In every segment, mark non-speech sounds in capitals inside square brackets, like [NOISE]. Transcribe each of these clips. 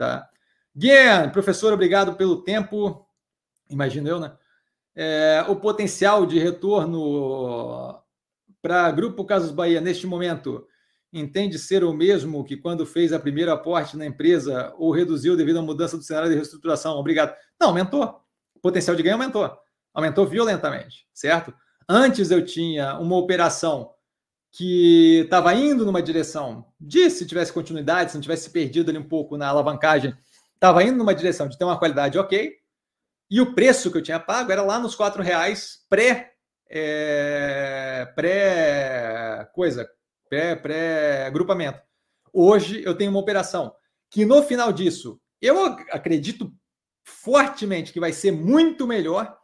tá? Professor, obrigado pelo tempo. Imagino eu, né? É, o potencial de retorno para Grupo Casas Bahia neste momento entende ser o mesmo que quando fez a primeira aporte na empresa ou reduziu devido à mudança do cenário de reestruturação? Obrigado. Não, aumentou. O potencial de ganho aumentou. Aumentou violentamente, certo? Antes eu tinha uma operação que estava indo numa direção de, se tivesse continuidade, se não tivesse perdido ali um pouco na alavancagem, estava indo numa direção de ter uma qualidade ok, e o preço que eu tinha pago era lá nos quatro reais pré, é, pré coisa, pré, pré agrupamento. Hoje eu tenho uma operação que no final disso eu acredito fortemente que vai ser muito melhor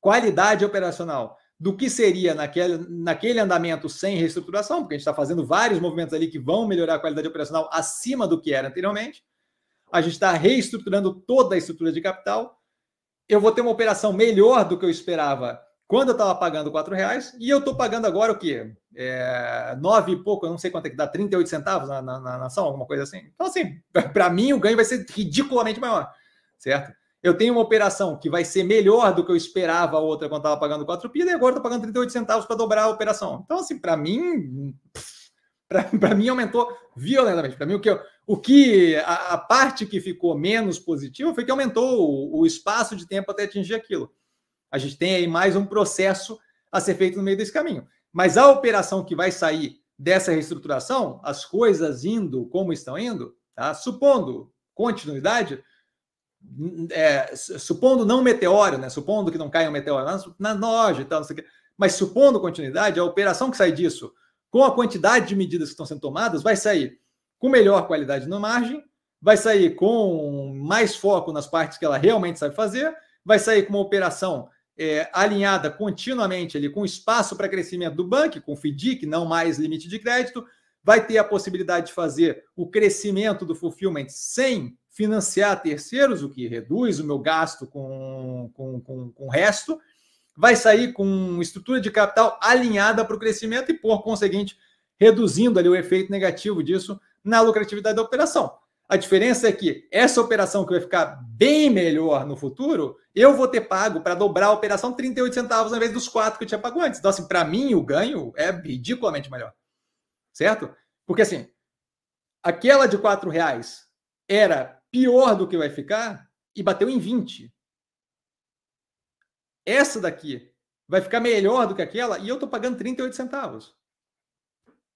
qualidade operacional do que seria naquele, naquele andamento sem reestruturação, porque a gente está fazendo vários movimentos ali que vão melhorar a qualidade operacional acima do que era anteriormente. A gente está reestruturando toda a estrutura de capital. Eu vou ter uma operação melhor do que eu esperava quando eu estava pagando R$ reais e eu estou pagando agora o quê? É, nove e pouco, eu não sei quanto é que dá, 38 centavos na, na, na ação, alguma coisa assim. Então, assim, [LAUGHS] para mim o ganho vai ser ridiculamente maior, certo? Eu tenho uma operação que vai ser melhor do que eu esperava a outra quando estava pagando 4 pi, e agora estou pagando 38 centavos para dobrar a operação. Então, assim, para mim, para mim aumentou violentamente. Para mim, o que, o que a, a, parte que ficou menos positiva foi que aumentou o, o, espaço de tempo até atingir aquilo. A gente tem aí mais um processo a ser feito no meio desse caminho. Mas a operação que vai sair dessa reestruturação, as coisas indo como estão indo, tá? supondo continuidade, é, supondo não meteoro, né? Supondo que não caia um meteoro na, na loja e tal, não sei o quê, mas supondo continuidade, a operação que sai disso, com a quantidade de medidas que estão sendo tomadas, vai sair com melhor qualidade na margem, vai sair com mais foco nas partes que ela realmente sabe fazer, vai sair com uma operação é, alinhada continuamente ali com espaço para crescimento do banco, com FDIC, não mais limite de crédito, vai ter a possibilidade de fazer o crescimento do fulfillment sem financiar terceiros, o que reduz o meu gasto com, com, com, com o resto, vai sair com estrutura de capital alinhada para o crescimento e, por conseguinte, reduzindo ali o efeito negativo disso na lucratividade da operação. A diferença é que essa operação que vai ficar bem melhor no futuro, eu vou ter pago para dobrar a operação 38 centavos ao invés dos 4 que eu tinha pago antes. Então, assim, para mim, o ganho é ridiculamente melhor. Certo? Porque, assim, aquela de 4 reais era pior do que vai ficar e bateu em 20. Essa daqui vai ficar melhor do que aquela e eu estou pagando 38 centavos.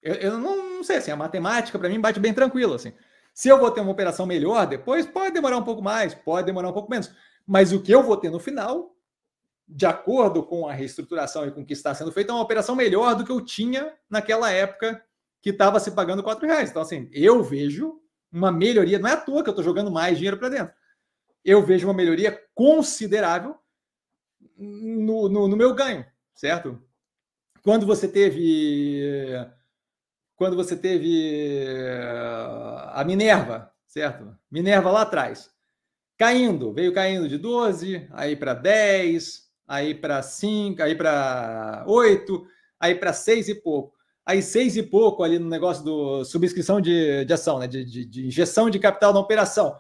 Eu, eu não, não, sei, assim, a matemática para mim bate bem tranquilo, assim. Se eu vou ter uma operação melhor depois, pode demorar um pouco mais, pode demorar um pouco menos. Mas o que eu vou ter no final, de acordo com a reestruturação e com o que está sendo feito, é uma operação melhor do que eu tinha naquela época que estava se pagando quatro reais. Então, assim, eu vejo uma melhoria. Não é à toa que eu estou jogando mais dinheiro para dentro. Eu vejo uma melhoria considerável no, no, no, meu ganho, certo? Quando você teve. Quando você teve a Minerva, certo? Minerva lá atrás. Caindo, veio caindo de 12, aí para 10, aí para 5, aí para 8, aí para 6 e pouco aí seis e pouco ali no negócio do subscrição de, de ação, né? De, de, de, injeção de capital na operação.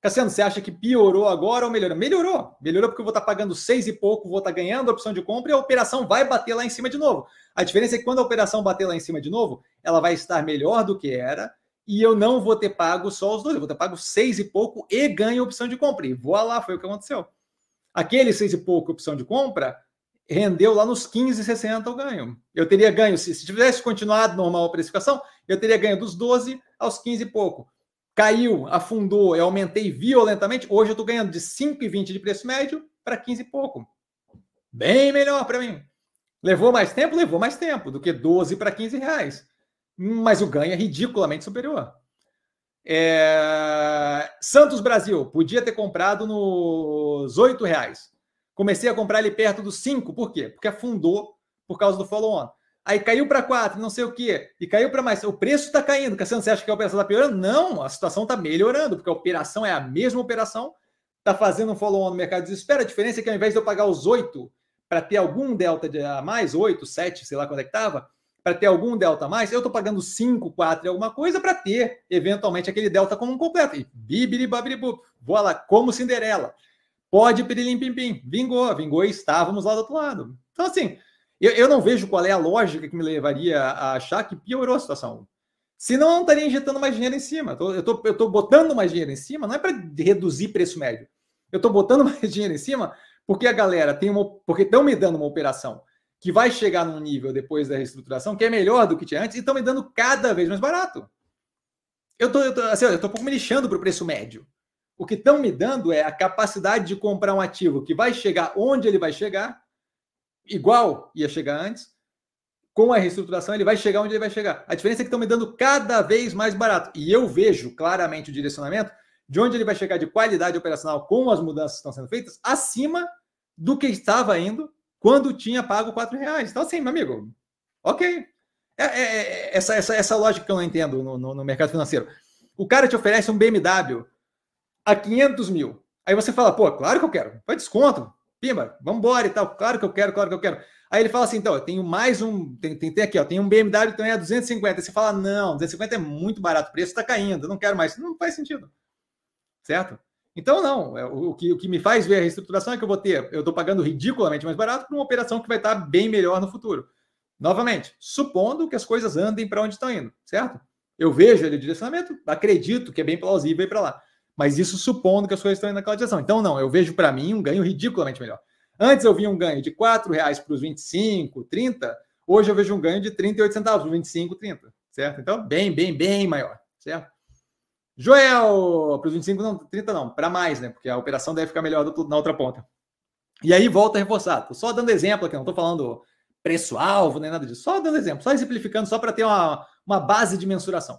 Cassiano, você acha que piorou agora ou melhorou? Melhorou. Melhorou porque eu vou estar pagando seis e pouco, vou estar ganhando a opção de compra e a operação vai bater lá em cima de novo. A diferença é que quando a operação bater lá em cima de novo, ela vai estar melhor do que era e eu não vou ter pago só os dois, eu vou ter pago seis e pouco e ganho a opção de compra. E voa lá, foi o que aconteceu. Aquele seis e pouco opção de compra, rendeu lá nos 15,60 o ganho. Eu teria ganho, se, se tivesse continuado normal a precificação, eu teria ganho dos 12 aos 15 e pouco. Caiu, afundou, eu aumentei violentamente. Hoje eu estou ganhando de 5,20 de preço médio para 15 e pouco. Bem melhor para mim. Levou mais tempo? Levou mais tempo do que 12 para 15 reais. Mas o ganho é ridiculamente superior. É... Santos Brasil, podia ter comprado nos 8 reais. Comecei a comprar ele perto dos 5, por quê? Porque afundou por causa do follow-on. Aí caiu para 4, não sei o quê, e caiu para mais. O preço está caindo. Cassiano, você acha que a operação está piorando? Não, a situação está melhorando, porque a operação é a mesma operação, está fazendo um follow-on no mercado de desespero. A diferença é que ao invés de eu pagar os 8 para ter algum delta de a mais, 8, 7, sei lá quando é que estava, para ter algum delta a mais, eu estou pagando 5, 4 e alguma coisa para ter, eventualmente, aquele delta como um completo. E bibiri, babiri, lá, como Cinderela. Pode pirilim, pim, pim. Vingou, vingou e estávamos lá do outro lado. Então, assim, eu, eu não vejo qual é a lógica que me levaria a achar que piorou a situação. Senão eu não estaria injetando mais dinheiro em cima. Eu estou eu tô botando mais dinheiro em cima, não é para reduzir preço médio. Eu estou botando [LAUGHS] mais dinheiro em cima porque a galera tem uma. Porque estão me dando uma operação que vai chegar num nível depois da reestruturação que é melhor do que tinha antes e estão me dando cada vez mais barato. Eu estou assim, eu tô um pouco me lixando para o preço médio. O que estão me dando é a capacidade de comprar um ativo que vai chegar onde ele vai chegar, igual ia chegar antes, com a reestruturação ele vai chegar onde ele vai chegar. A diferença é que estão me dando cada vez mais barato. E eu vejo claramente o direcionamento de onde ele vai chegar de qualidade operacional com as mudanças que estão sendo feitas acima do que estava indo quando tinha pago quatro reais. Então, assim, meu amigo, ok. É, é, é, essa, essa, essa lógica que eu não entendo no, no, no mercado financeiro. O cara te oferece um BMW a 500 mil. Aí você fala, pô, claro que eu quero. Faz desconto. Pimba, vamos embora e tal. Claro que eu quero, claro que eu quero. Aí ele fala assim: então, eu tenho mais um. Tem, tem, tem aqui, ó, tem um BMW também a 250. Aí você fala: não, 250 é muito barato, o preço está caindo, eu não quero mais. Não faz sentido. Certo? Então, não. É, o, que, o que me faz ver a reestruturação é que eu vou ter, eu estou pagando ridiculamente mais barato para uma operação que vai estar bem melhor no futuro. Novamente, supondo que as coisas andem para onde estão indo, certo? Eu vejo ele direcionamento, acredito que é bem plausível ir para lá. Mas isso supondo que as coisas estão indo naquela direção. Então, não, eu vejo para mim um ganho ridiculamente melhor. Antes eu via um ganho de R$ reais para os 25, 30. Hoje eu vejo um ganho de 38 centavos, 25, 30. Certo? Então, bem, bem, bem maior. Certo? Joel, para os 25, não, 30 não, para mais, né? Porque a operação deve ficar melhor na outra ponta. E aí volta a reforçar. Estou só dando exemplo aqui, não estou falando preço-alvo, nem nada disso. Só dando exemplo, só exemplificando, só para ter uma, uma base de mensuração.